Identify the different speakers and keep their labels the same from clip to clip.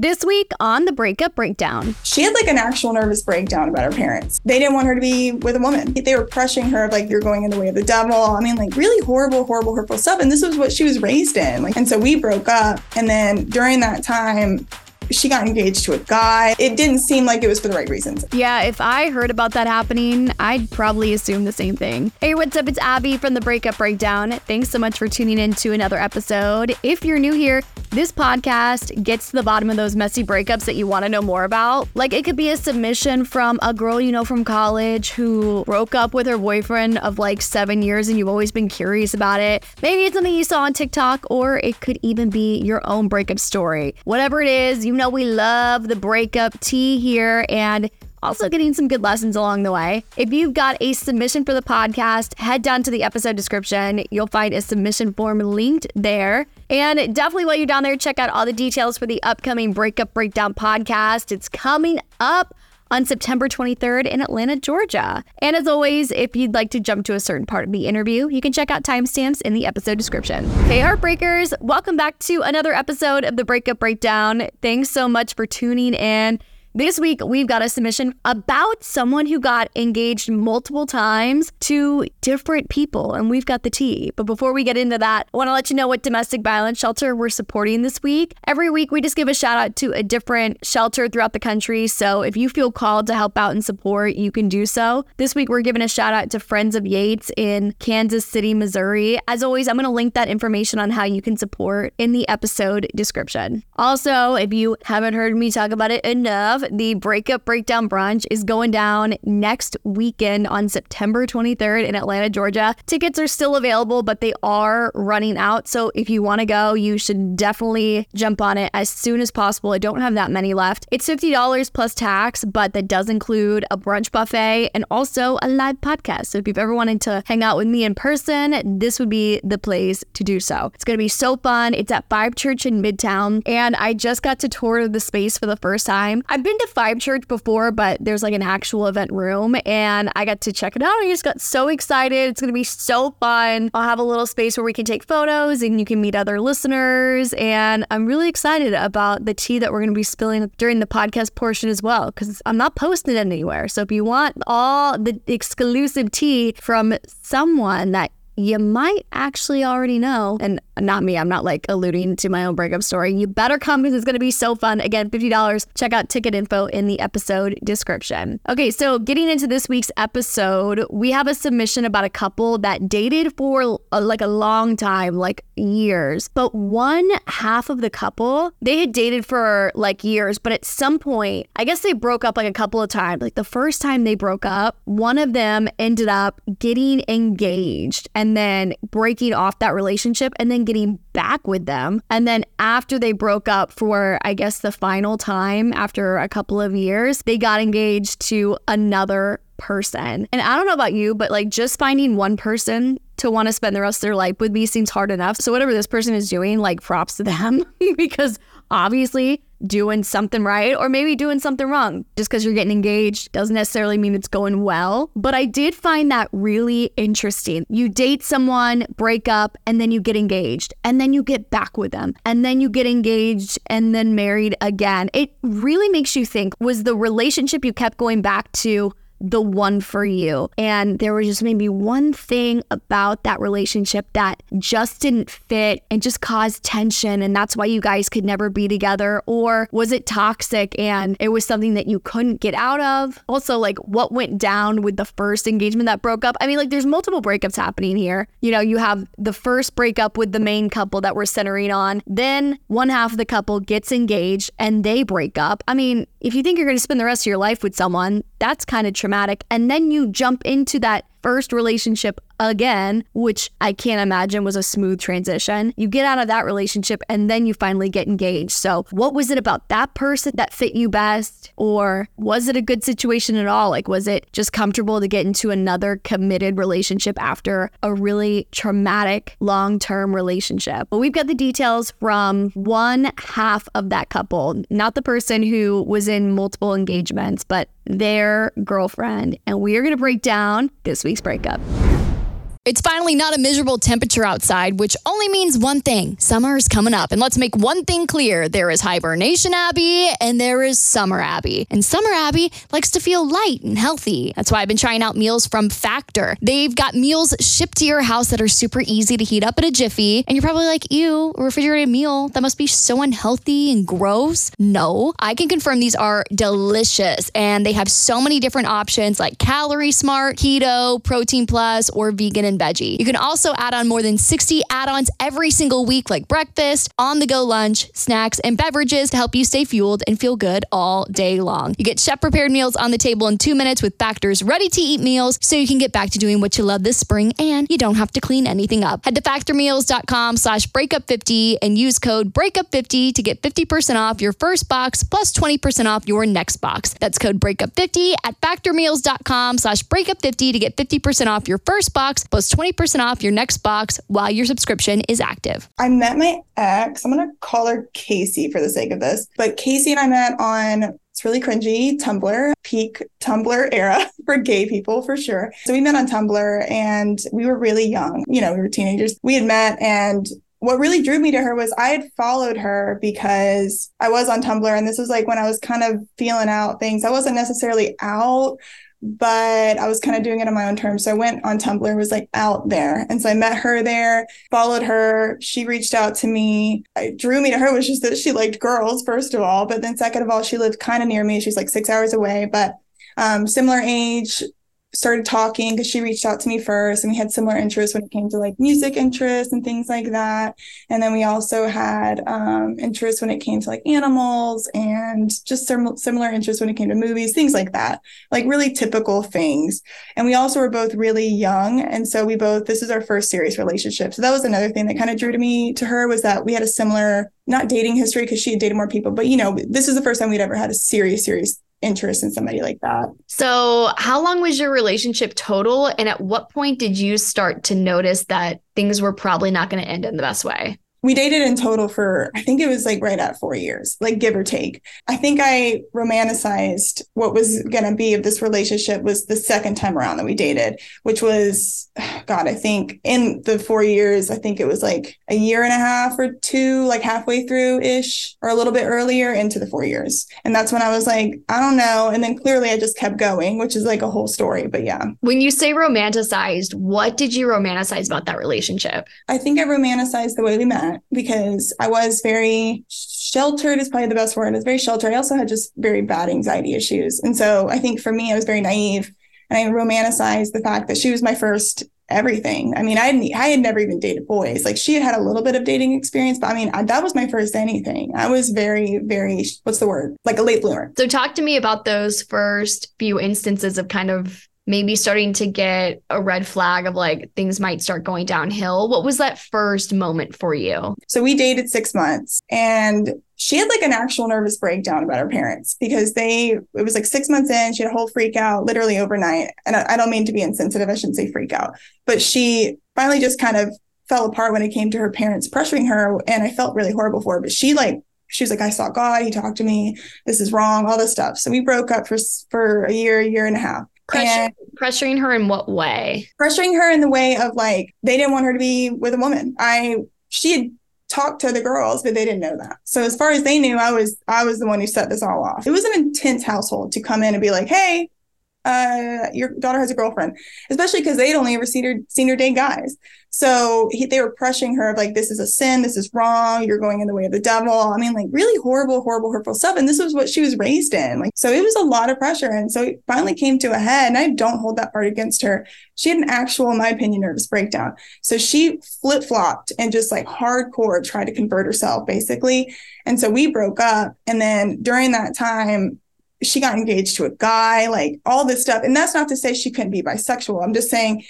Speaker 1: This week on the Breakup Breakdown.
Speaker 2: She had like an actual nervous breakdown about her parents. They didn't want her to be with a woman. They were pressuring her like you're going in the way of the devil. I mean, like really horrible, horrible, hurtful stuff. And this was what she was raised in. Like, and so we broke up. And then during that time, she got engaged to a guy. It didn't seem like it was for the right reasons.
Speaker 1: Yeah, if I heard about that happening, I'd probably assume the same thing. Hey, what's up? It's Abby from the Breakup Breakdown. Thanks so much for tuning in to another episode. If you're new here, this podcast gets to the bottom of those messy breakups that you want to know more about. Like it could be a submission from a girl you know from college who broke up with her boyfriend of like seven years and you've always been curious about it. Maybe it's something you saw on TikTok, or it could even be your own breakup story. Whatever it is, you know we love the breakup tea here and also getting some good lessons along the way. If you've got a submission for the podcast, head down to the episode description. You'll find a submission form linked there. And definitely while you're down there, check out all the details for the upcoming Breakup Breakdown podcast. It's coming up on September 23rd in Atlanta, Georgia. And as always, if you'd like to jump to a certain part of the interview, you can check out timestamps in the episode description. Hey, Heartbreakers, welcome back to another episode of the Breakup Breakdown. Thanks so much for tuning in. This week, we've got a submission about someone who got engaged multiple times to different people, and we've got the tea. But before we get into that, I want to let you know what domestic violence shelter we're supporting this week. Every week, we just give a shout out to a different shelter throughout the country. So if you feel called to help out and support, you can do so. This week, we're giving a shout out to Friends of Yates in Kansas City, Missouri. As always, I'm going to link that information on how you can support in the episode description. Also, if you haven't heard me talk about it enough, the Breakup Breakdown Brunch is going down next weekend on September 23rd in Atlanta, Georgia. Tickets are still available, but they are running out. So if you want to go, you should definitely jump on it as soon as possible. I don't have that many left. It's $50 plus tax, but that does include a brunch buffet and also a live podcast. So if you've ever wanted to hang out with me in person, this would be the place to do so. It's going to be so fun. It's at Five Church in Midtown, and I just got to tour the space for the first time. I've been to Five Church before, but there's like an actual event room and I got to check it out. I just got so excited. It's going to be so fun. I'll have a little space where we can take photos and you can meet other listeners. And I'm really excited about the tea that we're going to be spilling during the podcast portion as well, because I'm not posting it anywhere. So if you want all the exclusive tea from someone that you might actually already know. And not me, I'm not like alluding to my own breakup story. You better come because it's going to be so fun. Again, $50. Check out ticket info in the episode description. Okay, so getting into this week's episode, we have a submission about a couple that dated for a, like a long time, like years. But one half of the couple, they had dated for like years, but at some point, I guess they broke up like a couple of times. Like the first time they broke up, one of them ended up getting engaged and then breaking off that relationship and then getting back with them. And then after they broke up for, I guess, the final time after a couple of years, they got engaged to another person. And I don't know about you, but like just finding one person to want to spend the rest of their life with me seems hard enough. So whatever this person is doing, like props to them because obviously doing something right or maybe doing something wrong. Just because you're getting engaged doesn't necessarily mean it's going well. But I did find that really interesting. You date someone, break up, and then you get engaged, and then you get back with them, and then you get engaged and then married again. It really makes you think was the relationship you kept going back to the one for you. And there was just maybe one thing about that relationship that just didn't fit and just caused tension. And that's why you guys could never be together. Or was it toxic and it was something that you couldn't get out of? Also, like what went down with the first engagement that broke up? I mean, like there's multiple breakups happening here. You know, you have the first breakup with the main couple that we're centering on. Then one half of the couple gets engaged and they break up. I mean, if you think you're going to spend the rest of your life with someone, that's kind of traumatic. And then you jump into that first relationship again, which I can't imagine was a smooth transition. You get out of that relationship and then you finally get engaged. So, what was it about that person that fit you best? Or was it a good situation at all? Like, was it just comfortable to get into another committed relationship after a really traumatic long term relationship? But we've got the details from one half of that couple, not the person who was in multiple engagements, but their girlfriend. And we are going to break down this week's breakup.
Speaker 3: It's finally not a miserable temperature outside, which only means one thing summer is coming up. And let's make one thing clear there is Hibernation Abby and there is Summer Abby. And Summer Abby likes to feel light and healthy. That's why I've been trying out meals from Factor. They've got meals shipped to your house that are super easy to heat up in a jiffy. And you're probably like, ew, a refrigerated meal. That must be so unhealthy and gross. No, I can confirm these are delicious. And they have so many different options like Calorie Smart, Keto, Protein Plus, or Vegan and veggie. You can also add on more than 60 add ons every single week, like breakfast, on the go lunch, snacks, and beverages to help you stay fueled and feel good all day long. You get chef prepared meals on the table in two minutes with Factor's ready to eat meals so you can get back to doing what you love this spring and you don't have to clean anything up. Head to factormeals.com slash breakup50 and use code breakup50 to get 50% off your first box plus 20% off your next box. That's code breakup50 at factormeals.com slash breakup50 to get 50% off your first box plus 20% off your next box while your subscription is active.
Speaker 2: I met my ex. I'm going to call her Casey for the sake of this. But Casey and I met on it's really cringy Tumblr, peak Tumblr era for gay people for sure. So we met on Tumblr and we were really young. You know, we were teenagers. We had met and what really drew me to her was I had followed her because I was on Tumblr and this was like when I was kind of feeling out things. I wasn't necessarily out, but I was kind of doing it on my own terms. So I went on Tumblr, was like out there. And so I met her there, followed her. She reached out to me. I drew me to her was just that she liked girls, first of all. But then second of all, she lived kind of near me. She's like six hours away, but um, similar age, started talking because she reached out to me first and we had similar interests when it came to like music interests and things like that. And then we also had um, interests when it came to like animals and just sim- similar interests when it came to movies things like that like really typical things. And we also were both really young and so we both this is our first serious relationship. So that was another thing that kind of drew to me to her was that we had a similar not dating history because she had dated more people but you know this is the first time we'd ever had a serious serious interest in somebody like that.
Speaker 1: So, how long was your relationship total? And at what point did you start to notice that things were probably not going to end in the best way?
Speaker 2: We dated in total for i think it was like right at four years like give or take. I think i romanticized what was going to be of this relationship was the second time around that we dated which was god i think in the four years i think it was like a year and a half or two like halfway through ish or a little bit earlier into the four years. And that's when i was like i don't know. And then clearly i just kept going which is like a whole story but yeah.
Speaker 1: When you say romanticized what did you romanticize about that relationship?
Speaker 2: I think i romanticized the way we met because I was very sheltered is probably the best word. I was very sheltered. I also had just very bad anxiety issues. And so I think for me, I was very naive and I romanticized the fact that she was my first everything. I mean, I hadn't, I had never even dated boys. Like she had had a little bit of dating experience, but I mean, I, that was my first anything. I was very, very, what's the word? Like a late bloomer.
Speaker 1: So talk to me about those first few instances of kind of maybe starting to get a red flag of like things might start going downhill. What was that first moment for you?
Speaker 2: So we dated six months and she had like an actual nervous breakdown about her parents because they, it was like six months in, she had a whole freak out literally overnight. And I, I don't mean to be insensitive, I shouldn't say freak out, but she finally just kind of fell apart when it came to her parents pressuring her. And I felt really horrible for her, but she like she was like, I saw God. He talked to me. This is wrong. All this stuff. So we broke up for for a year, year and a half.
Speaker 1: Pressure, pressuring her in what way?
Speaker 2: Pressuring her in the way of like they didn't want her to be with a woman. I she had talked to the girls, but they didn't know that. So as far as they knew, I was I was the one who set this all off. It was an intense household to come in and be like, hey, uh, your daughter has a girlfriend, especially because they'd only ever seen her seen her date guys. So he, they were pressuring her of like, this is a sin, this is wrong, you're going in the way of the devil. I mean, like really horrible, horrible, hurtful stuff. And this was what she was raised in. Like, so it was a lot of pressure. And so it finally came to a head. And I don't hold that part against her. She had an actual, in my opinion, nervous breakdown. So she flip flopped and just like hardcore tried to convert herself, basically. And so we broke up. And then during that time, she got engaged to a guy, like all this stuff. And that's not to say she couldn't be bisexual. I'm just saying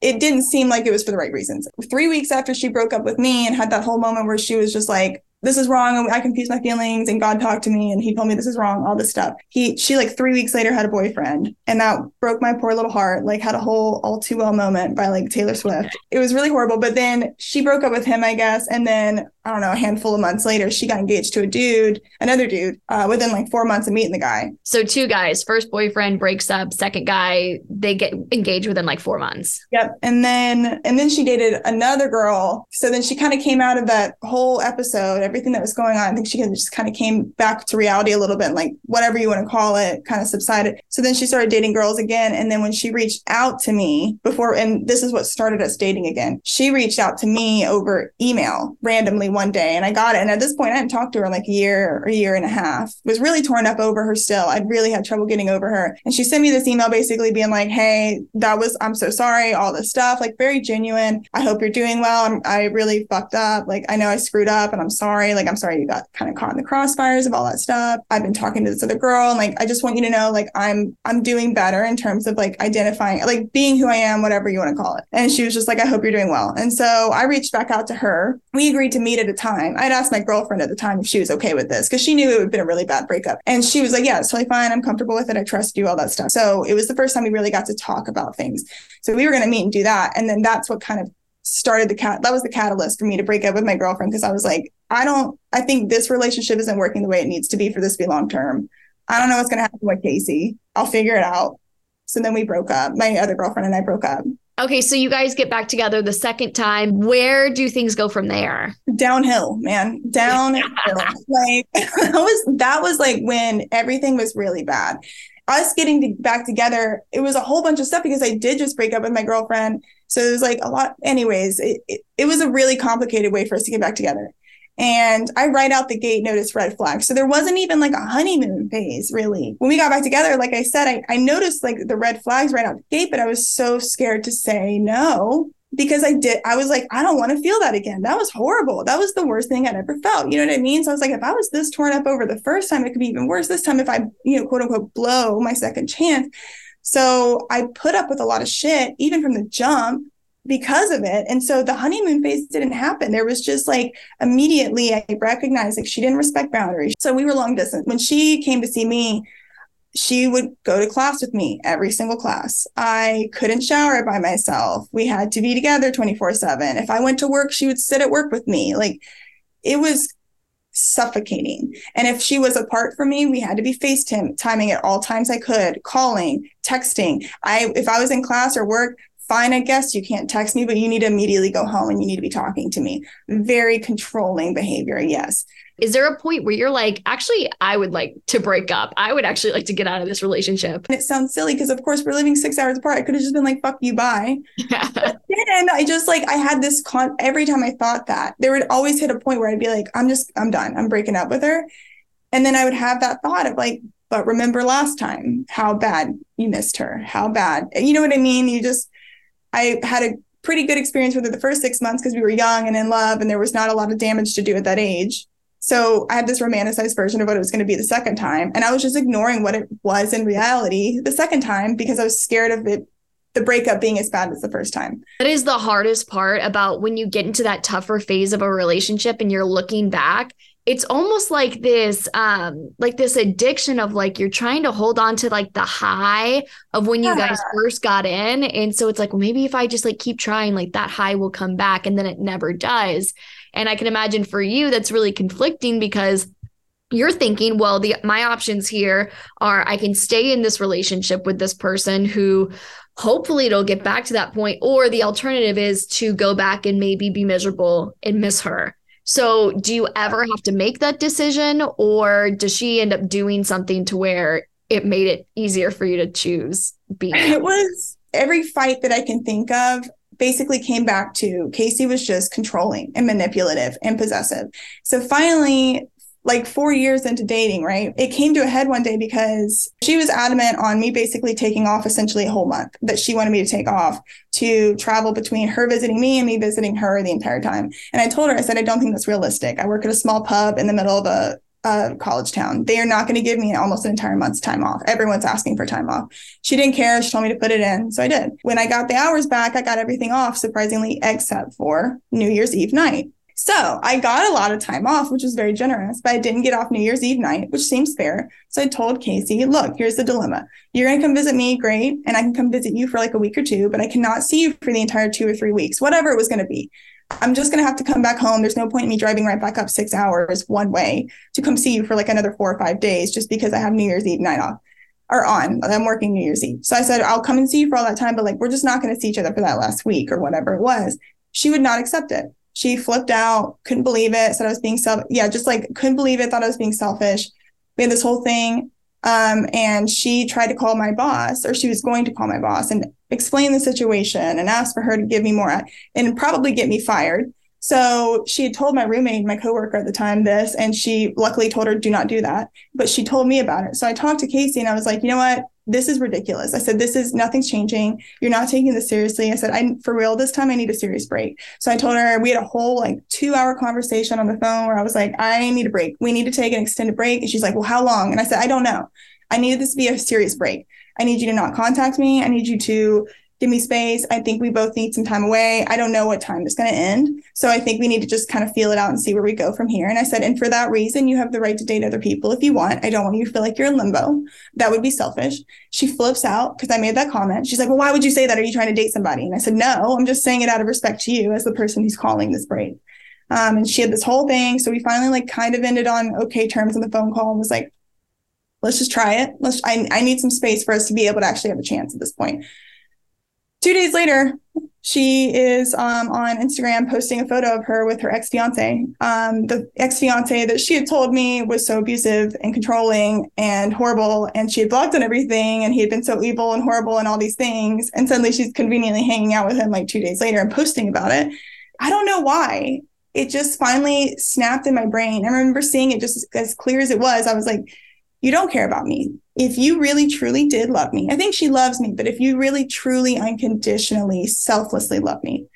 Speaker 2: it didn't seem like it was for the right reasons. Three weeks after she broke up with me and had that whole moment where she was just like, this is wrong. I confused my feelings and God talked to me and he told me this is wrong, all this stuff. He, she like three weeks later had a boyfriend and that broke my poor little heart. Like had a whole all too well moment by like Taylor Swift. It was really horrible. But then she broke up with him, I guess. And then I don't know, a handful of months later, she got engaged to a dude, another dude, uh, within like four months of meeting the guy.
Speaker 4: So two guys, first boyfriend breaks up, second guy, they get engaged within like four months.
Speaker 2: Yep. And then and then she dated another girl. So then she kind of came out of that whole episode, everything that was going on. I think she just kind of came back to reality a little bit, like whatever you want to call it, kind of subsided. So then she started dating girls again. And then when she reached out to me before, and this is what started us dating again, she reached out to me over email randomly one day and I got it. And at this point, I hadn't talked to her in like a year or a year and a half. Was really torn up over her still. I really had trouble getting over her. And she sent me this email basically being like, Hey, that was, I'm so sorry, all this stuff, like very genuine. I hope you're doing well. I'm, I really fucked up. Like, I know I screwed up and I'm sorry. Like, I'm sorry you got kind of caught in the crossfires of all that stuff. I've been talking to this other girl and like, I just want you to know, like, I'm, I'm doing better in terms of like identifying, like being who I am, whatever you want to call it. And she was just like, I hope you're doing well. And so I reached back out to her. We agreed to meet at a time. I'd asked my girlfriend at the time if she was okay with this because she knew it would have been a really bad breakup. And she was like, Yeah, it's totally fine. I'm comfortable with it. I trust you, all that stuff. So it was the first time we really got to talk about things. So we were going to meet and do that. And then that's what kind of started the cat that was the catalyst for me to break up with my girlfriend because I was like, I don't I think this relationship isn't working the way it needs to be for this to be long term. I don't know what's gonna happen with Casey. I'll figure it out. So then we broke up. My other girlfriend and I broke up.
Speaker 4: Okay, so you guys get back together the second time. Where do things go from there?
Speaker 2: Downhill, man. Downhill. like that was that was like when everything was really bad. Us getting to, back together, it was a whole bunch of stuff because I did just break up with my girlfriend. So it was like a lot. Anyways, it, it, it was a really complicated way for us to get back together. And I right out the gate noticed red flags. So there wasn't even like a honeymoon phase, really. When we got back together, like I said, I, I noticed like the red flags right out the gate, but I was so scared to say no because I did, I was like, I don't want to feel that again. That was horrible. That was the worst thing I'd ever felt. You know what I mean? So I was like, if I was this torn up over the first time, it could be even worse this time if I, you know, quote unquote, blow my second chance. So I put up with a lot of shit, even from the jump because of it. And so the honeymoon phase didn't happen. There was just like immediately I recognized like she didn't respect boundaries. So we were long distance. When she came to see me, she would go to class with me every single class. I couldn't shower by myself. We had to be together 24 7. If I went to work, she would sit at work with me. Like it was suffocating. And if she was apart from me, we had to be FaceTime timing at all times I could, calling, texting. I if I was in class or work, fine, I guess you can't text me, but you need to immediately go home and you need to be talking to me. Very controlling behavior, yes.
Speaker 4: Is there a point where you're like, actually, I would like to break up? I would actually like to get out of this relationship.
Speaker 2: And it sounds silly because, of course, we're living six hours apart. I could have just been like, fuck you, bye. Yeah. and I just like, I had this con every time I thought that, there would always hit a point where I'd be like, I'm just, I'm done. I'm breaking up with her. And then I would have that thought of like, but remember last time how bad you missed her, how bad, you know what I mean? You just, I had a pretty good experience with it the first six months because we were young and in love and there was not a lot of damage to do at that age. So I had this romanticized version of what it was going to be the second time. And I was just ignoring what it was in reality the second time because I was scared of it the breakup being as bad as the first time.
Speaker 4: That is the hardest part about when you get into that tougher phase of a relationship and you're looking back it's almost like this um like this addiction of like you're trying to hold on to like the high of when you yeah. guys first got in. And so it's like well maybe if i just like keep trying like that high will come back and then it never does. And i can imagine for you that's really conflicting because you're thinking well the my options here are i can stay in this relationship with this person who hopefully it'll get back to that point or the alternative is to go back and maybe be miserable and miss her so, do you ever have to make that decision, or does she end up doing something to where it made it easier for you to choose being?
Speaker 2: It was every fight that I can think of basically came back to Casey was just controlling and manipulative and possessive. So finally, like four years into dating, right? It came to a head one day because she was adamant on me basically taking off essentially a whole month that she wanted me to take off to travel between her visiting me and me visiting her the entire time. And I told her, I said, I don't think that's realistic. I work at a small pub in the middle of a college town. They are not going to give me almost an entire month's time off. Everyone's asking for time off. She didn't care. She told me to put it in. So I did. When I got the hours back, I got everything off, surprisingly, except for New Year's Eve night. So I got a lot of time off, which was very generous, but I didn't get off New Year's Eve night, which seems fair. So I told Casey, look, here's the dilemma. You're going to come visit me, great. And I can come visit you for like a week or two, but I cannot see you for the entire two or three weeks, whatever it was going to be. I'm just going to have to come back home. There's no point in me driving right back up six hours one way to come see you for like another four or five days just because I have New Year's Eve night off or on. I'm working New Year's Eve. So I said, I'll come and see you for all that time, but like, we're just not going to see each other for that last week or whatever it was. She would not accept it. She flipped out, couldn't believe it, said I was being self, yeah, just like couldn't believe it, thought I was being selfish. We had this whole thing. Um, and she tried to call my boss, or she was going to call my boss and explain the situation and ask for her to give me more and probably get me fired. So she had told my roommate, my coworker at the time, this, and she luckily told her, do not do that. But she told me about it. So I talked to Casey and I was like, you know what? This is ridiculous. I said, this is nothing's changing. You're not taking this seriously. I said, I for real, this time I need a serious break. So I told her we had a whole like two hour conversation on the phone where I was like, I need a break. We need to take an extended break. And she's like, well, how long? And I said, I don't know. I needed this to be a serious break. I need you to not contact me. I need you to give me space. I think we both need some time away. I don't know what time it's going to end. So I think we need to just kind of feel it out and see where we go from here. And I said, and for that reason, you have the right to date other people if you want. I don't want you to feel like you're in limbo. That would be selfish. She flips out because I made that comment. She's like, well, why would you say that? Are you trying to date somebody? And I said, no, I'm just saying it out of respect to you as the person who's calling this break. Um, and she had this whole thing. So we finally like kind of ended on okay terms on the phone call and was like, let's just try it. Let's, I, I need some space for us to be able to actually have a chance at this point. Two days later, she is um, on Instagram posting a photo of her with her ex fiance. Um, the ex fiance that she had told me was so abusive and controlling and horrible, and she had blocked on everything, and he had been so evil and horrible and all these things. And suddenly she's conveniently hanging out with him like two days later and posting about it. I don't know why. It just finally snapped in my brain. I remember seeing it just as clear as it was. I was like, you don't care about me. If you really truly did love me, I think she loves me, but if you really truly unconditionally, selflessly love me,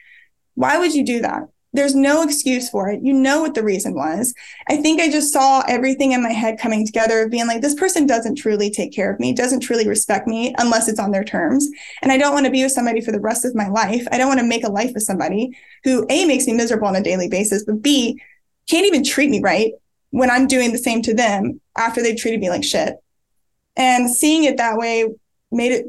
Speaker 2: why would you do that? There's no excuse for it. You know what the reason was. I think I just saw everything in my head coming together of being like, this person doesn't truly take care of me, doesn't truly respect me unless it's on their terms. And I don't want to be with somebody for the rest of my life. I don't want to make a life with somebody who A makes me miserable on a daily basis, but B can't even treat me right when I'm doing the same to them after they've treated me like shit. And seeing it that way made it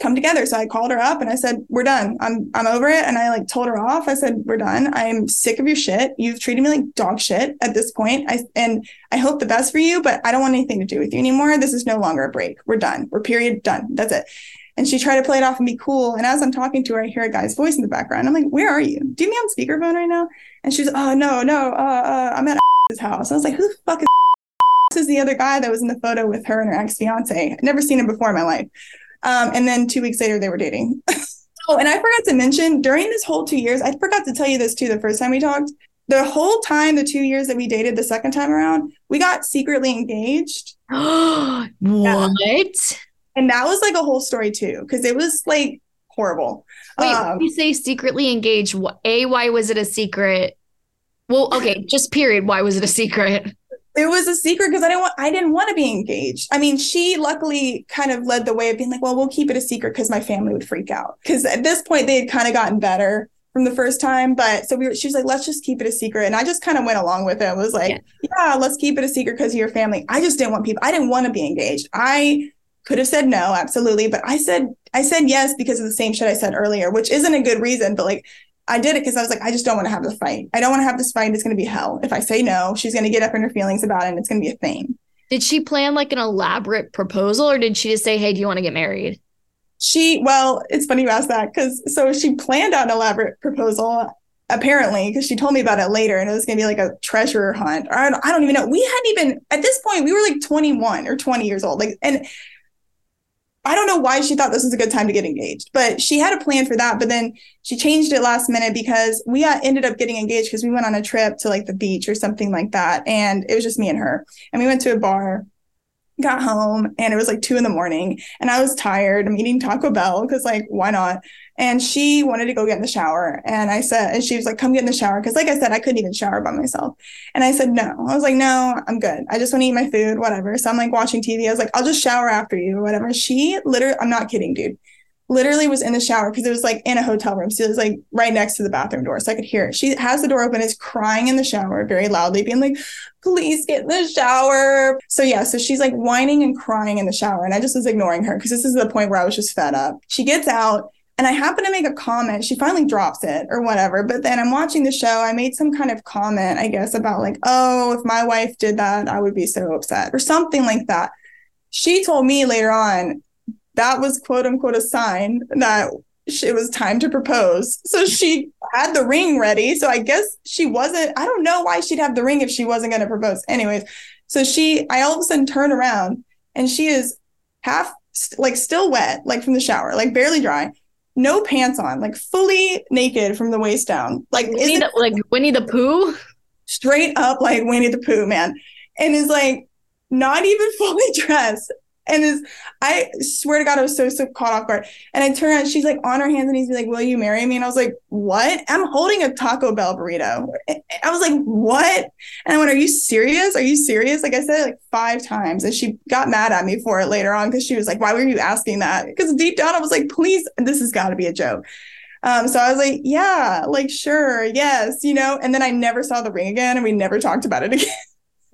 Speaker 2: come together. So I called her up and I said, "We're done. I'm I'm over it." And I like told her off. I said, "We're done. I'm sick of your shit. You've treated me like dog shit at this point. I and I hope the best for you, but I don't want anything to do with you anymore. This is no longer a break. We're done. We're period done. That's it." And she tried to play it off and be cool. And as I'm talking to her, I hear a guy's voice in the background. I'm like, "Where are you? Do you me on speakerphone right now?" And she's, "Oh no, no, uh, uh I'm at his house." I was like, "Who the fuck is this is the other guy that was in the photo with her and her ex fiance. I'd never seen him before in my life. Um, and then two weeks later, they were dating. oh, and I forgot to mention during this whole two years, I forgot to tell you this too the first time we talked. The whole time, the two years that we dated the second time around, we got secretly engaged.
Speaker 3: Oh what?
Speaker 2: Yeah. And that was like a whole story too, because it was like horrible.
Speaker 3: Wait, um, you say secretly engaged. A, why was it a secret? Well, okay, just period. Why was it a secret?
Speaker 2: it was a secret because I didn't want I didn't want to be engaged. I mean, she luckily kind of led the way of being like, well, we'll keep it a secret because my family would freak out. Because at this point they had kind of gotten better from the first time. But so we were, she was like, let's just keep it a secret. And I just kind of went along with it. I was like, yeah. yeah, let's keep it a secret because of your family. I just didn't want people, I didn't want to be engaged. I could have said no, absolutely. But I said, I said yes because of the same shit I said earlier, which isn't a good reason, but like I did it because I was like, I just don't want to have the fight. I don't want to have this fight. It's going to be hell. If I say no, she's going to get up in her feelings about it and it's going to be a thing.
Speaker 3: Did she plan like an elaborate proposal or did she just say, hey, do you want to get married?
Speaker 2: She, well, it's funny you asked that because so she planned out an elaborate proposal apparently because she told me about it later and it was going to be like a treasure hunt or I don't, I don't even know we hadn't even at this point we were like 21 or 20 years old like and I don't know why she thought this was a good time to get engaged, but she had a plan for that. But then she changed it last minute because we got, ended up getting engaged because we went on a trip to like the beach or something like that. And it was just me and her. And we went to a bar got home and it was like two in the morning and I was tired. I'm eating Taco Bell because like why not? And she wanted to go get in the shower. And I said, and she was like, come get in the shower. Cause like I said, I couldn't even shower by myself. And I said, no. I was like, no, I'm good. I just want to eat my food, whatever. So I'm like watching TV. I was like, I'll just shower after you or whatever. She literally, I'm not kidding, dude literally was in the shower because it was like in a hotel room. So it was like right next to the bathroom door. So I could hear it. She has the door open, is crying in the shower very loudly, being like, please get in the shower. So yeah, so she's like whining and crying in the shower. And I just was ignoring her because this is the point where I was just fed up. She gets out. And I happen to make a comment. She finally drops it or whatever. But then I'm watching the show. I made some kind of comment, I guess, about like, oh, if my wife did that, I would be so upset or something like that. She told me later on, that was quote unquote a sign that it was time to propose. So she had the ring ready. So I guess she wasn't, I don't know why she'd have the ring if she wasn't going to propose. Anyways, so she, I all of a sudden turn around and she is half like still wet, like from the shower, like barely dry, no pants on, like fully naked from the waist down. Like,
Speaker 4: Winnie the, like Winnie the Pooh?
Speaker 2: Straight up like Winnie the Pooh, man. And is like not even fully dressed and is I swear to God, I was so so caught off guard. And I turn around, she's like on her hands and knees, like, "Will you marry me?" And I was like, "What?" I'm holding a Taco Bell burrito. I was like, "What?" And I went, "Are you serious? Are you serious?" Like I said like five times, and she got mad at me for it later on because she was like, "Why were you asking that?" Because deep down, I was like, "Please, this has got to be a joke." Um, so I was like, "Yeah, like sure, yes," you know. And then I never saw the ring again, and we never talked about it again.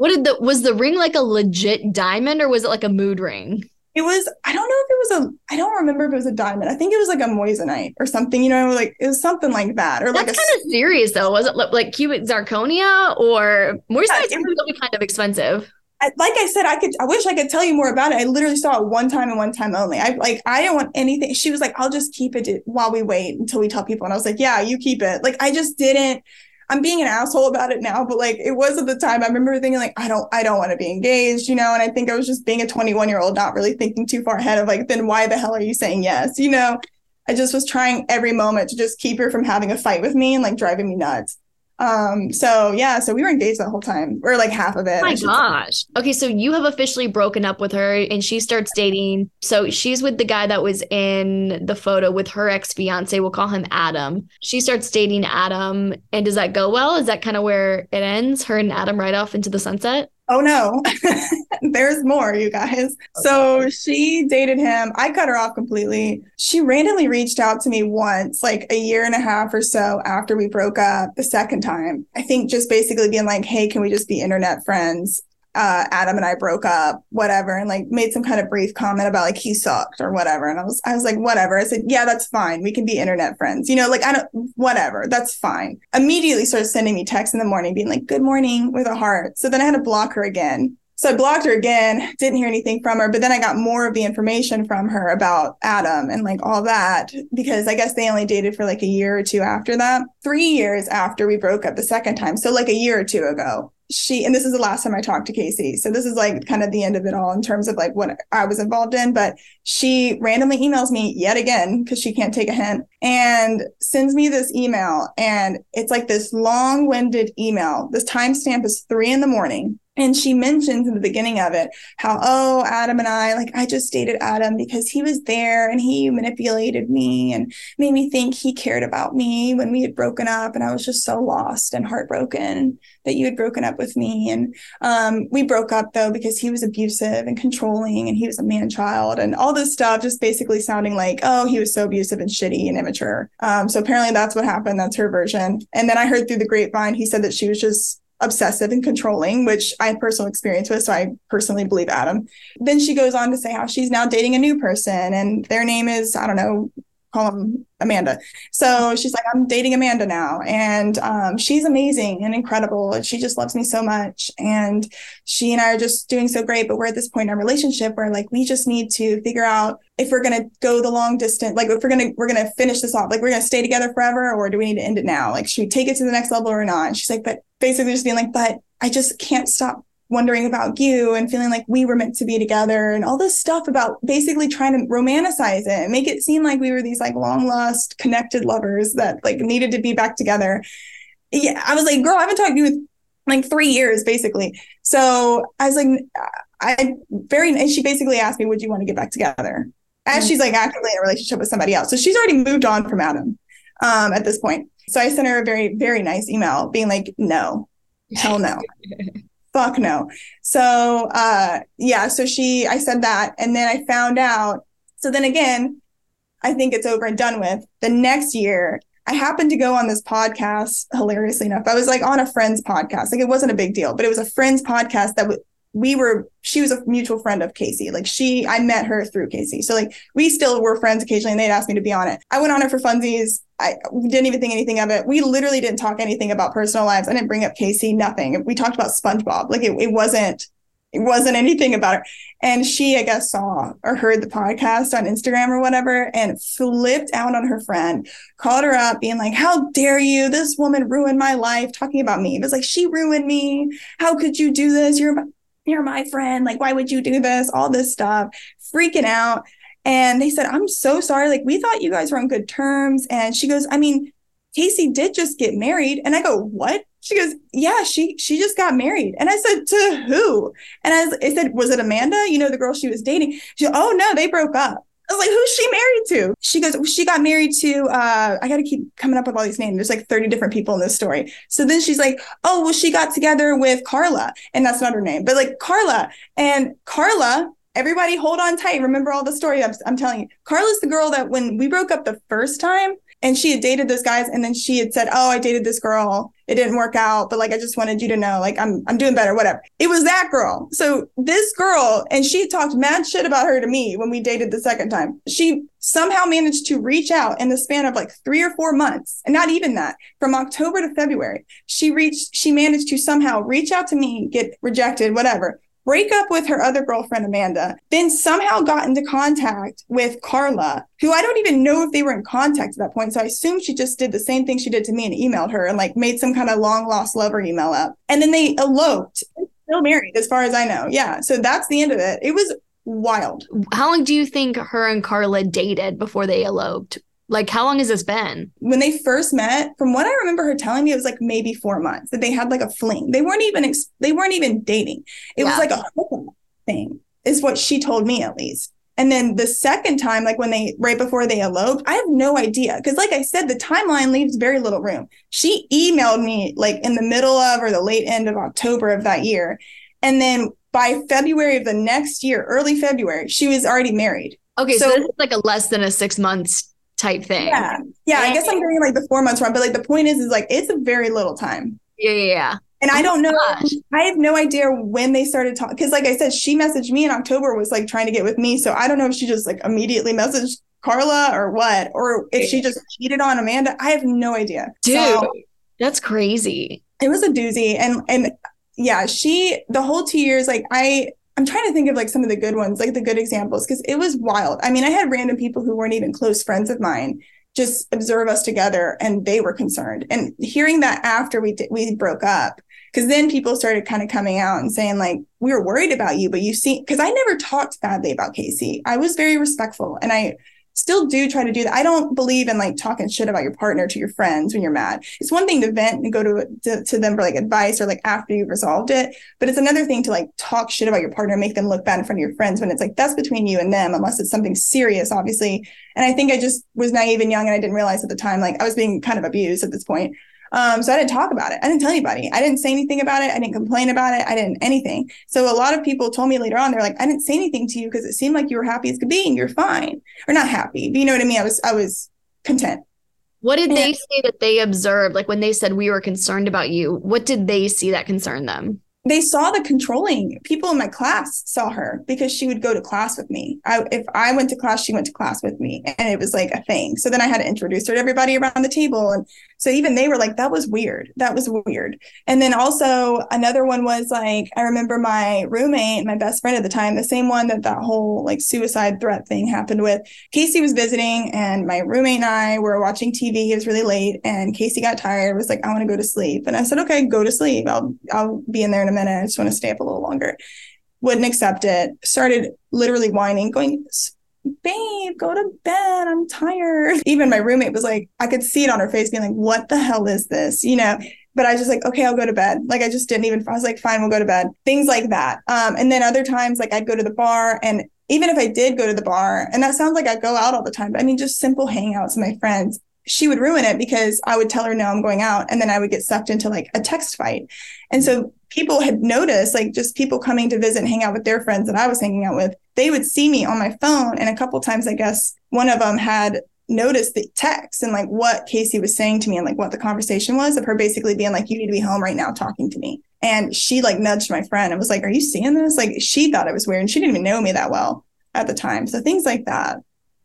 Speaker 4: What did the was the ring like a legit diamond or was it like a mood ring?
Speaker 2: It was, I don't know if it was a, I don't remember if it was a diamond. I think it was like a moissanite or something, you know, like it was something like that. Or
Speaker 4: That's
Speaker 2: like
Speaker 4: kind of serious though. Was it like cubic zirconia or moissanite?
Speaker 2: Yeah,
Speaker 4: be kind of expensive.
Speaker 2: I, like I said, I could, I wish I could tell you more about it. I literally saw it one time and one time only. I like, I don't want anything. She was like, I'll just keep it while we wait until we tell people. And I was like, yeah, you keep it. Like, I just didn't, I'm being an asshole about it now, but like it was at the time. I remember thinking like I don't I don't want to be engaged, you know, and I think I was just being a 21 year old, not really thinking too far ahead of like then why the hell are you saying yes, you know? I just was trying every moment to just keep her from having a fight with me and like driving me nuts. Um, so yeah, so we were engaged that whole time, or like half of it.
Speaker 4: Oh my gosh. Say. Okay, so you have officially broken up with her and she starts dating. So she's with the guy that was in the photo with her ex-fiance. We'll call him Adam. She starts dating Adam. And does that go well? Is that kind of where it ends? Her and Adam right off into the sunset?
Speaker 2: Oh no, there's more, you guys. So she dated him. I cut her off completely. She randomly reached out to me once, like a year and a half or so after we broke up the second time. I think just basically being like, hey, can we just be internet friends? Uh, Adam and I broke up, whatever, and like made some kind of brief comment about like he sucked or whatever. And I was, I was like, whatever. I said, yeah, that's fine. We can be internet friends. You know, like I don't, whatever, that's fine. Immediately started sending me texts in the morning, being like, good morning with a heart. So then I had to block her again. So I blocked her again, didn't hear anything from her, but then I got more of the information from her about Adam and like all that because I guess they only dated for like a year or two after that. Three years after we broke up the second time. So like a year or two ago she and this is the last time I talked to Casey. So this is like kind of the end of it all in terms of like what I was involved in. But she randomly emails me yet again because she can't take a hint and sends me this email. And it's like this long-winded email. This timestamp is three in the morning. And she mentions in the beginning of it how, oh, Adam and I, like, I just dated Adam because he was there and he manipulated me and made me think he cared about me when we had broken up. And I was just so lost and heartbroken that you had broken up with me. And um, we broke up though because he was abusive and controlling and he was a man child and all this stuff, just basically sounding like, oh, he was so abusive and shitty and immature. Um, so apparently that's what happened. That's her version. And then I heard through the grapevine, he said that she was just obsessive and controlling, which I have personal experience with. So I personally believe Adam. Then she goes on to say how she's now dating a new person and their name is, I don't know, call him Amanda. So she's like, I'm dating Amanda now. And um, she's amazing and incredible. And she just loves me so much. And she and I are just doing so great. But we're at this point in our relationship where like we just need to figure out if we're gonna go the long distance, like if we're gonna we're gonna finish this off, like we're gonna stay together forever, or do we need to end it now? Like, should we take it to the next level or not? And she's like, but basically just being like, but I just can't stop wondering about you and feeling like we were meant to be together and all this stuff about basically trying to romanticize it and make it seem like we were these like long lost connected lovers that like needed to be back together. Yeah, I was like, girl, I haven't talked to you in like three years basically. So I was like, I very, and she basically asked me, would you want to get back together? As she's like actively in a relationship with somebody else. So she's already moved on from Adam um, at this point. So I sent her a very, very nice email being like, no, hell no. Fuck no. So uh yeah, so she I said that and then I found out. So then again, I think it's over and done with. The next year, I happened to go on this podcast, hilariously enough. I was like on a friend's podcast. Like it wasn't a big deal, but it was a friend's podcast that w- we were, she was a mutual friend of Casey. Like she, I met her through Casey. So like we still were friends occasionally and they'd ask me to be on it. I went on it for funsies. I didn't even think anything of it. We literally didn't talk anything about personal lives. I didn't bring up Casey, nothing. We talked about SpongeBob. Like it, it wasn't, it wasn't anything about her. And she, I guess, saw or heard the podcast on Instagram or whatever and flipped out on her friend, called her up, being like, How dare you? This woman ruined my life, talking about me. It was like, She ruined me. How could you do this? You're you're my friend. Like, why would you do this? All this stuff, freaking out. And they said, I'm so sorry. Like, we thought you guys were on good terms. And she goes, I mean, Casey did just get married. And I go, What? She goes, Yeah, she she just got married. And I said, To who? And I, I said, Was it Amanda? You know, the girl she was dating. She Oh no, they broke up. I was like, who's she married to? She goes, she got married to, uh, I got to keep coming up with all these names. There's like 30 different people in this story. So then she's like, oh, well, she got together with Carla. And that's not her name, but like Carla. And Carla, everybody hold on tight. Remember all the story I'm, I'm telling you. Carla's the girl that when we broke up the first time, and she had dated those guys and then she had said oh i dated this girl. It didn't work out but like i just wanted you to know like i'm i'm doing better whatever. It was that girl. So this girl and she talked mad shit about her to me when we dated the second time. She somehow managed to reach out in the span of like 3 or 4 months and not even that from october to february. She reached she managed to somehow reach out to me get rejected whatever break up with her other girlfriend, Amanda, then somehow got into contact with Carla, who I don't even know if they were in contact at that point. So I assume she just did the same thing she did to me and emailed her and like made some kind of long lost lover email up. And then they eloped. They're still married, as far as I know. Yeah. So that's the end of it. It was wild.
Speaker 4: How long do you think her and Carla dated before they eloped? Like, how long has this been?
Speaker 2: When they first met, from what I remember her telling me, it was like maybe four months that they had like a fling. They weren't even ex- they weren't even dating. It yeah. was like a thing, is what she told me at least. And then the second time, like when they right before they eloped, I have no idea because, like I said, the timeline leaves very little room. She emailed me like in the middle of or the late end of October of that year, and then by February of the next year, early February, she was already married.
Speaker 4: Okay, so, so this is like a less than a six months type thing.
Speaker 2: Yeah. Yeah. I guess I'm doing like the four months wrong, but like the point is, is like it's a very little time.
Speaker 4: Yeah. Yeah. yeah.
Speaker 2: And oh I don't know. Gosh. I have no idea when they started talking. Cause like I said, she messaged me in October, was like trying to get with me. So I don't know if she just like immediately messaged Carla or what, or if she just cheated on Amanda. I have no idea.
Speaker 4: Dude, so, that's crazy.
Speaker 2: It was a doozy. And, and yeah, she, the whole two years, like I, I'm trying to think of like some of the good ones, like the good examples, because it was wild. I mean, I had random people who weren't even close friends of mine just observe us together, and they were concerned. And hearing that after we did, we broke up, because then people started kind of coming out and saying like, we were worried about you, but you see, because I never talked badly about Casey. I was very respectful, and I still do try to do that. I don't believe in like talking shit about your partner to your friends when you're mad. It's one thing to vent and go to, to, to them for like advice or like after you've resolved it, but it's another thing to like talk shit about your partner, make them look bad in front of your friends when it's like that's between you and them, unless it's something serious, obviously. And I think I just was naive and young and I didn't realize at the time like I was being kind of abused at this point. Um, so I didn't talk about it. I didn't tell anybody. I didn't say anything about it. I didn't complain about it. I didn't anything. So a lot of people told me later on, they're like, I didn't say anything to you because it seemed like you were happy as could be and you're fine. Or not happy, but you know what I mean? I was I was content.
Speaker 4: What did they say that they observed? Like when they said we were concerned about you, what did they see that concerned them?
Speaker 2: they saw the controlling people in my class saw her because she would go to class with me. I, if I went to class, she went to class with me, and it was like a thing. So then I had to introduce her to everybody around the table, and so even they were like, "That was weird. That was weird." And then also another one was like, I remember my roommate, my best friend at the time, the same one that that whole like suicide threat thing happened with. Casey was visiting, and my roommate and I were watching TV. It was really late, and Casey got tired. Was like, "I want to go to sleep," and I said, "Okay, go to sleep. I'll I'll be in there." In a minute. I just want to stay up a little longer. Wouldn't accept it. Started literally whining, going, babe, go to bed. I'm tired. Even my roommate was like, I could see it on her face being like, what the hell is this? You know? but I was just like, okay, I'll go to bed. Like I just didn't even, I was like, fine, we'll go to bed. Things like that. Um, and then other times, like I'd go to the bar and even if I did go to the bar, and that sounds like I go out all the time, but I mean, just simple hangouts with my friends, she would ruin it because I would tell her, no, I'm going out. And then I would get sucked into like a text fight. And so people had noticed, like just people coming to visit and hang out with their friends that I was hanging out with, they would see me on my phone. And a couple times, I guess one of them had noticed the text and like what Casey was saying to me and like what the conversation was of her basically being like, you need to be home right now talking to me. And she like nudged my friend and was like, Are you seeing this? Like she thought it was weird and she didn't even know me that well at the time. So things like that.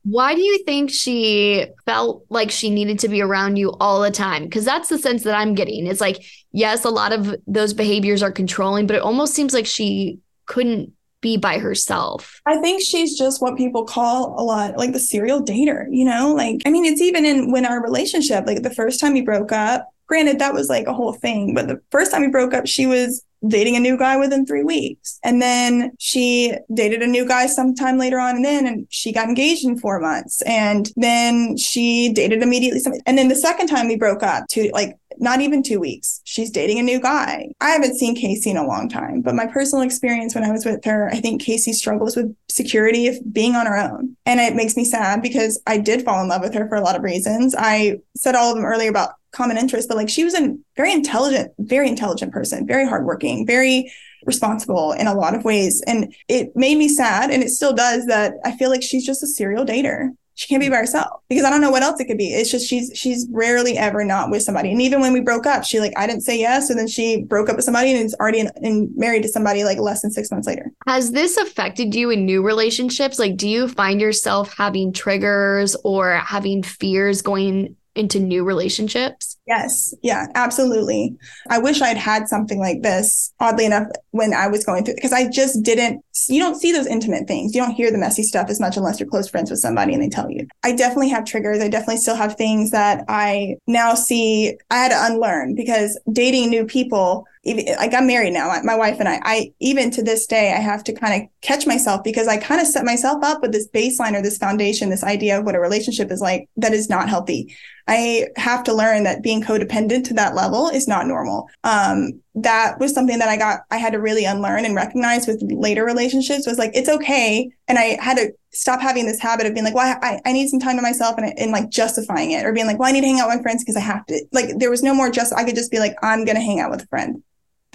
Speaker 4: Why do you think she felt like she needed to be around you all the time? Because that's the sense that I'm getting. It's like, yes, a lot of those behaviors are controlling, but it almost seems like she couldn't be by herself.
Speaker 2: I think she's just what people call a lot like the serial dater, you know? Like, I mean, it's even in when our relationship, like the first time we broke up, granted, that was like a whole thing, but the first time we broke up, she was dating a new guy within three weeks. And then she dated a new guy sometime later on. And then and she got engaged in four months. And then she dated immediately. And then the second time we broke up, to like not even two weeks, she's dating a new guy. I haven't seen Casey in a long time, but my personal experience when I was with her, I think Casey struggles with security of being on her own. And it makes me sad because I did fall in love with her for a lot of reasons. I said all of them earlier about common interest, but like she was a very intelligent, very intelligent person, very hardworking, very responsible in a lot of ways. And it made me sad, and it still does, that I feel like she's just a serial dater. She can't be by herself because I don't know what else it could be. It's just she's she's rarely ever not with somebody. And even when we broke up, she like I didn't say yes, and then she broke up with somebody and is already in, in married to somebody like less than six months later.
Speaker 4: Has this affected you in new relationships? Like, do you find yourself having triggers or having fears going into new relationships?
Speaker 2: Yes. Yeah, absolutely. I wish I'd had something like this, oddly enough, when I was going through, because I just didn't, you don't see those intimate things. You don't hear the messy stuff as much unless you're close friends with somebody and they tell you. I definitely have triggers. I definitely still have things that I now see I had to unlearn because dating new people, like I'm married now, my wife and I, I even to this day, I have to kind of catch myself because I kind of set myself up with this baseline or this foundation, this idea of what a relationship is like that is not healthy. I have to learn that being codependent to that level is not normal. Um, that was something that I got, I had to really unlearn and recognize with later relationships was like, it's okay. And I had to stop having this habit of being like, well, I, I need some time to myself and, and like justifying it or being like, well, I need to hang out with my friends because I have to. Like, there was no more just, I could just be like, I'm going to hang out with a friend.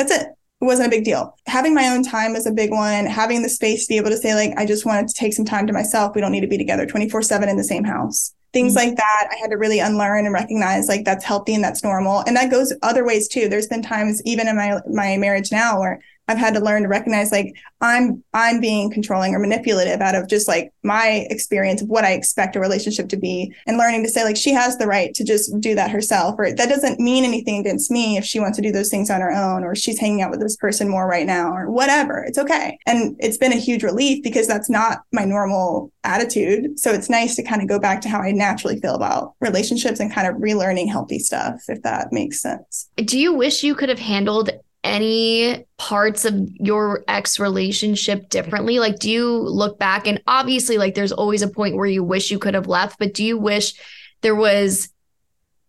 Speaker 2: That's it. It wasn't a big deal. Having my own time was a big one. Having the space to be able to say, like, I just wanted to take some time to myself. We don't need to be together 24 7 in the same house things mm-hmm. like that i had to really unlearn and recognize like that's healthy and that's normal and that goes other ways too there's been times even in my my marriage now where I've had to learn to recognize like I'm I'm being controlling or manipulative out of just like my experience of what I expect a relationship to be and learning to say like she has the right to just do that herself or that doesn't mean anything against me if she wants to do those things on her own or she's hanging out with this person more right now or whatever. It's okay. And it's been a huge relief because that's not my normal attitude. So it's nice to kind of go back to how I naturally feel about relationships and kind of relearning healthy stuff if that makes sense.
Speaker 4: Do you wish you could have handled any parts of your ex relationship differently? Like, do you look back and obviously, like, there's always a point where you wish you could have left, but do you wish there was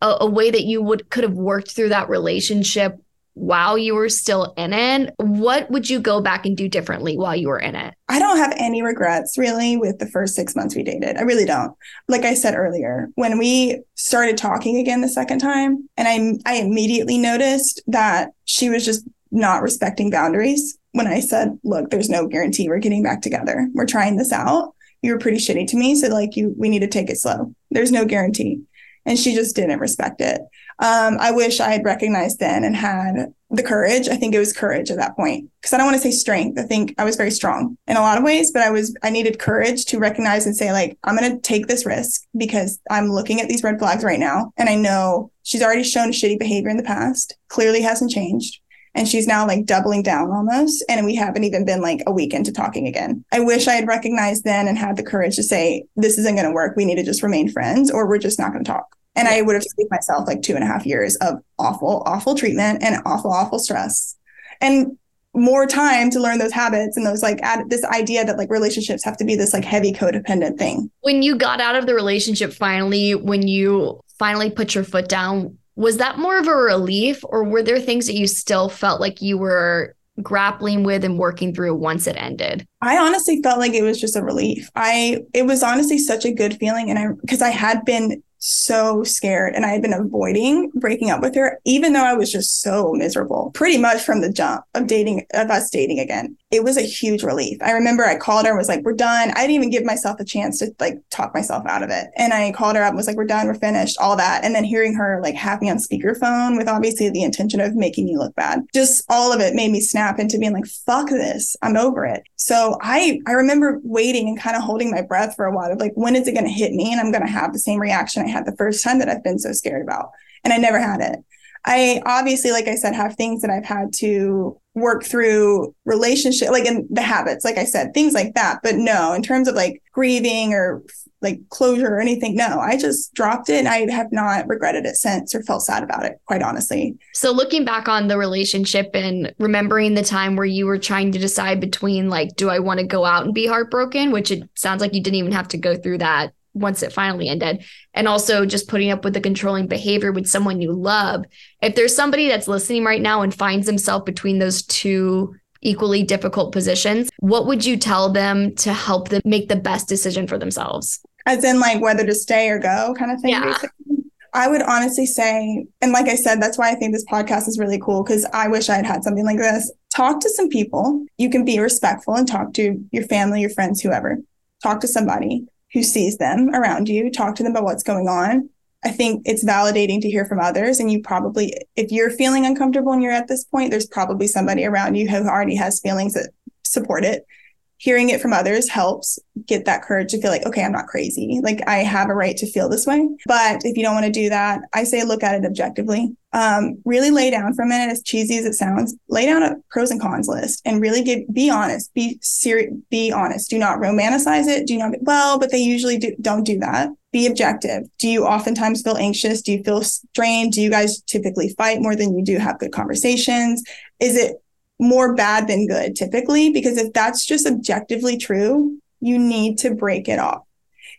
Speaker 4: a, a way that you would could have worked through that relationship while you were still in it? What would you go back and do differently while you were in it?
Speaker 2: I don't have any regrets really with the first six months we dated. I really don't. Like I said earlier, when we started talking again the second time, and I I immediately noticed that she was just not respecting boundaries. When I said, look, there's no guarantee we're getting back together. We're trying this out. You were pretty shitty to me. So like you we need to take it slow. There's no guarantee. And she just didn't respect it. Um, I wish I had recognized then and had the courage. I think it was courage at that point because I don't want to say strength. I think I was very strong in a lot of ways, but I was, I needed courage to recognize and say, like, I'm going to take this risk because I'm looking at these red flags right now. And I know she's already shown shitty behavior in the past, clearly hasn't changed. And she's now like doubling down almost. And we haven't even been like a week into talking again. I wish I had recognized then and had the courage to say, this isn't going to work. We need to just remain friends or we're just not going to talk. And I would have saved myself like two and a half years of awful, awful treatment and awful, awful stress. And more time to learn those habits and those like add this idea that like relationships have to be this like heavy codependent thing.
Speaker 4: When you got out of the relationship finally, when you finally put your foot down, Was that more of a relief, or were there things that you still felt like you were grappling with and working through once it ended?
Speaker 2: I honestly felt like it was just a relief. I it was honestly such a good feeling and I because I had been so scared and I had been avoiding breaking up with her, even though I was just so miserable pretty much from the jump of dating, of us dating again. It was a huge relief. I remember I called her and was like, we're done. I didn't even give myself a chance to like talk myself out of it. And I called her up and was like, we're done, we're finished, all that. And then hearing her like me on speakerphone with obviously the intention of making me look bad, just all of it made me snap into being like, fuck this, I'm over it. So I, I remember waiting and kind of holding my breath for a while of like, when is it going to hit me? And I'm going to have the same reaction I had the first time that I've been so scared about. And I never had it. I obviously, like I said, have things that I've had to work through relationship, like in the habits, like I said, things like that. But no, in terms of like grieving or like closure or anything, no, I just dropped it and I have not regretted it since or felt sad about it, quite honestly.
Speaker 4: So looking back on the relationship and remembering the time where you were trying to decide between like, do I want to go out and be heartbroken, which it sounds like you didn't even have to go through that once it finally ended and also just putting up with the controlling behavior with someone you love if there's somebody that's listening right now and finds himself between those two equally difficult positions what would you tell them to help them make the best decision for themselves
Speaker 2: as in like whether to stay or go kind of thing yeah. basically I would honestly say, and like I said, that's why I think this podcast is really cool because I wish I had had something like this. Talk to some people. You can be respectful and talk to your family, your friends, whoever. Talk to somebody who sees them around you, talk to them about what's going on. I think it's validating to hear from others. And you probably, if you're feeling uncomfortable and you're at this point, there's probably somebody around you who already has feelings that support it hearing it from others helps get that courage to feel like, okay, I'm not crazy. Like I have a right to feel this way. But if you don't want to do that, I say look at it objectively. Um, really lay down for a minute, as cheesy as it sounds, lay down a pros and cons list and really get be honest, be serious, be honest. Do not romanticize it. Do not, well, but they usually do, don't do that. Be objective. Do you oftentimes feel anxious? Do you feel strained? Do you guys typically fight more than you do have good conversations? Is it more bad than good typically, because if that's just objectively true, you need to break it off.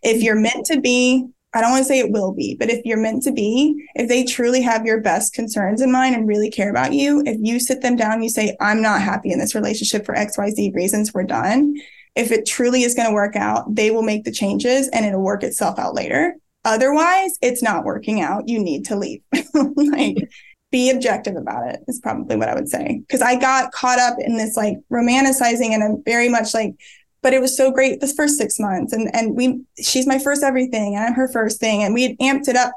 Speaker 2: If you're meant to be, I don't want to say it will be, but if you're meant to be, if they truly have your best concerns in mind and really care about you, if you sit them down, you say, I'm not happy in this relationship for XYZ reasons, we're done. If it truly is going to work out, they will make the changes and it'll work itself out later. Otherwise, it's not working out. You need to leave. like, be objective about it is probably what I would say. Because I got caught up in this like romanticizing and I'm very much like, but it was so great this first six months. And and we she's my first everything and I'm her first thing. And we had amped it up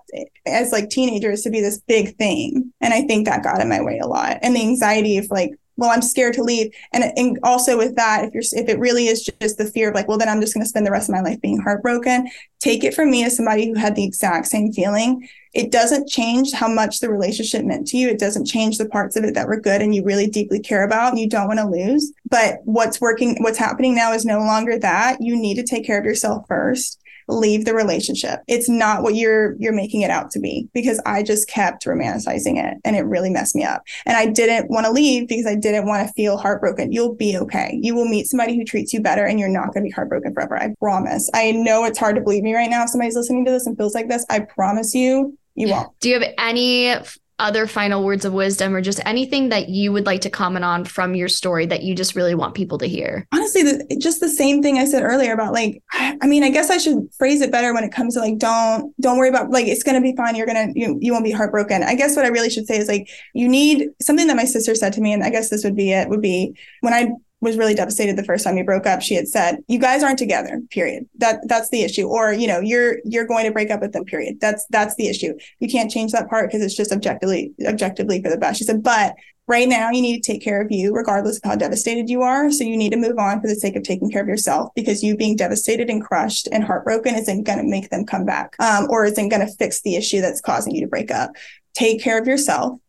Speaker 2: as like teenagers to be this big thing. And I think that got in my way a lot. And the anxiety of like, well, I'm scared to leave. And, and also with that, if you're if it really is just the fear of like, well, then I'm just gonna spend the rest of my life being heartbroken, take it from me as somebody who had the exact same feeling it doesn't change how much the relationship meant to you. It doesn't change the parts of it that were good and you really deeply care about and you don't want to lose. But what's working, what's happening now is no longer that. You need to take care of yourself first. Leave the relationship. It's not what you're you're making it out to be because I just kept romanticizing it and it really messed me up. And I didn't want to leave because I didn't want to feel heartbroken. You'll be okay. You will meet somebody who treats you better and you're not going to be heartbroken forever. I promise. I know it's hard to believe me right now if somebody's listening to this and feels like this. I promise you you won't.
Speaker 4: Do you have any other final words of wisdom or just anything that you would like to comment on from your story that you just really want people to hear?
Speaker 2: Honestly, the, just the same thing I said earlier about like, I mean, I guess I should phrase it better when it comes to like, don't, don't worry about like, it's going to be fine. You're going to, you, you won't be heartbroken. I guess what I really should say is like, you need something that my sister said to me. And I guess this would be it would be when I was really devastated the first time you broke up. She had said you guys aren't together period. That that's the issue. Or you know you're you're going to break up with them period. That's that's the issue. You can't change that part because it's just objectively objectively for the best. She said but right now you need to take care of you regardless of how devastated you are. So you need to move on for the sake of taking care of yourself because you being devastated and crushed and heartbroken isn't going to make them come back um, or isn't going to fix the issue that's causing you to break up. Take care of yourself.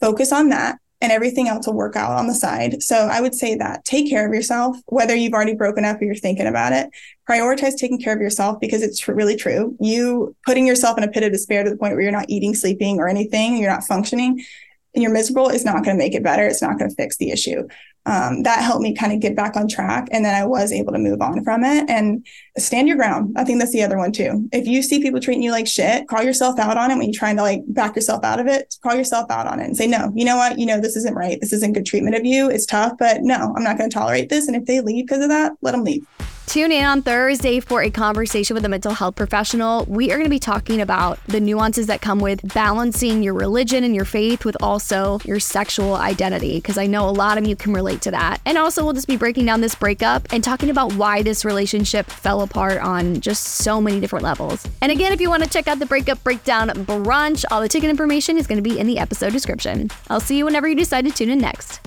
Speaker 2: Focus on that and everything else will work out on the side. So I would say that take care of yourself, whether you've already broken up or you're thinking about it. Prioritize taking care of yourself because it's tr- really true. You putting yourself in a pit of despair to the point where you're not eating, sleeping, or anything, you're not functioning, and you're miserable is not going to make it better. It's not going to fix the issue. Um, that helped me kind of get back on track. And then I was able to move on from it and stand your ground. I think that's the other one too. If you see people treating you like shit, call yourself out on it when you're trying to like back yourself out of it. Call yourself out on it and say, no, you know what? You know, this isn't right. This isn't good treatment of you. It's tough, but no, I'm not going to tolerate this. And if they leave because of that, let them leave.
Speaker 1: Tune in on Thursday for a conversation with a mental health professional. We are going to be talking about the nuances that come with balancing your religion and your faith with also your sexual identity, because I know a lot of you can relate to that. And also, we'll just be breaking down this breakup and talking about why this relationship fell apart on just so many different levels. And again, if you want to check out the breakup breakdown brunch, all the ticket information is going to be in the episode description. I'll see you whenever you decide to tune in next.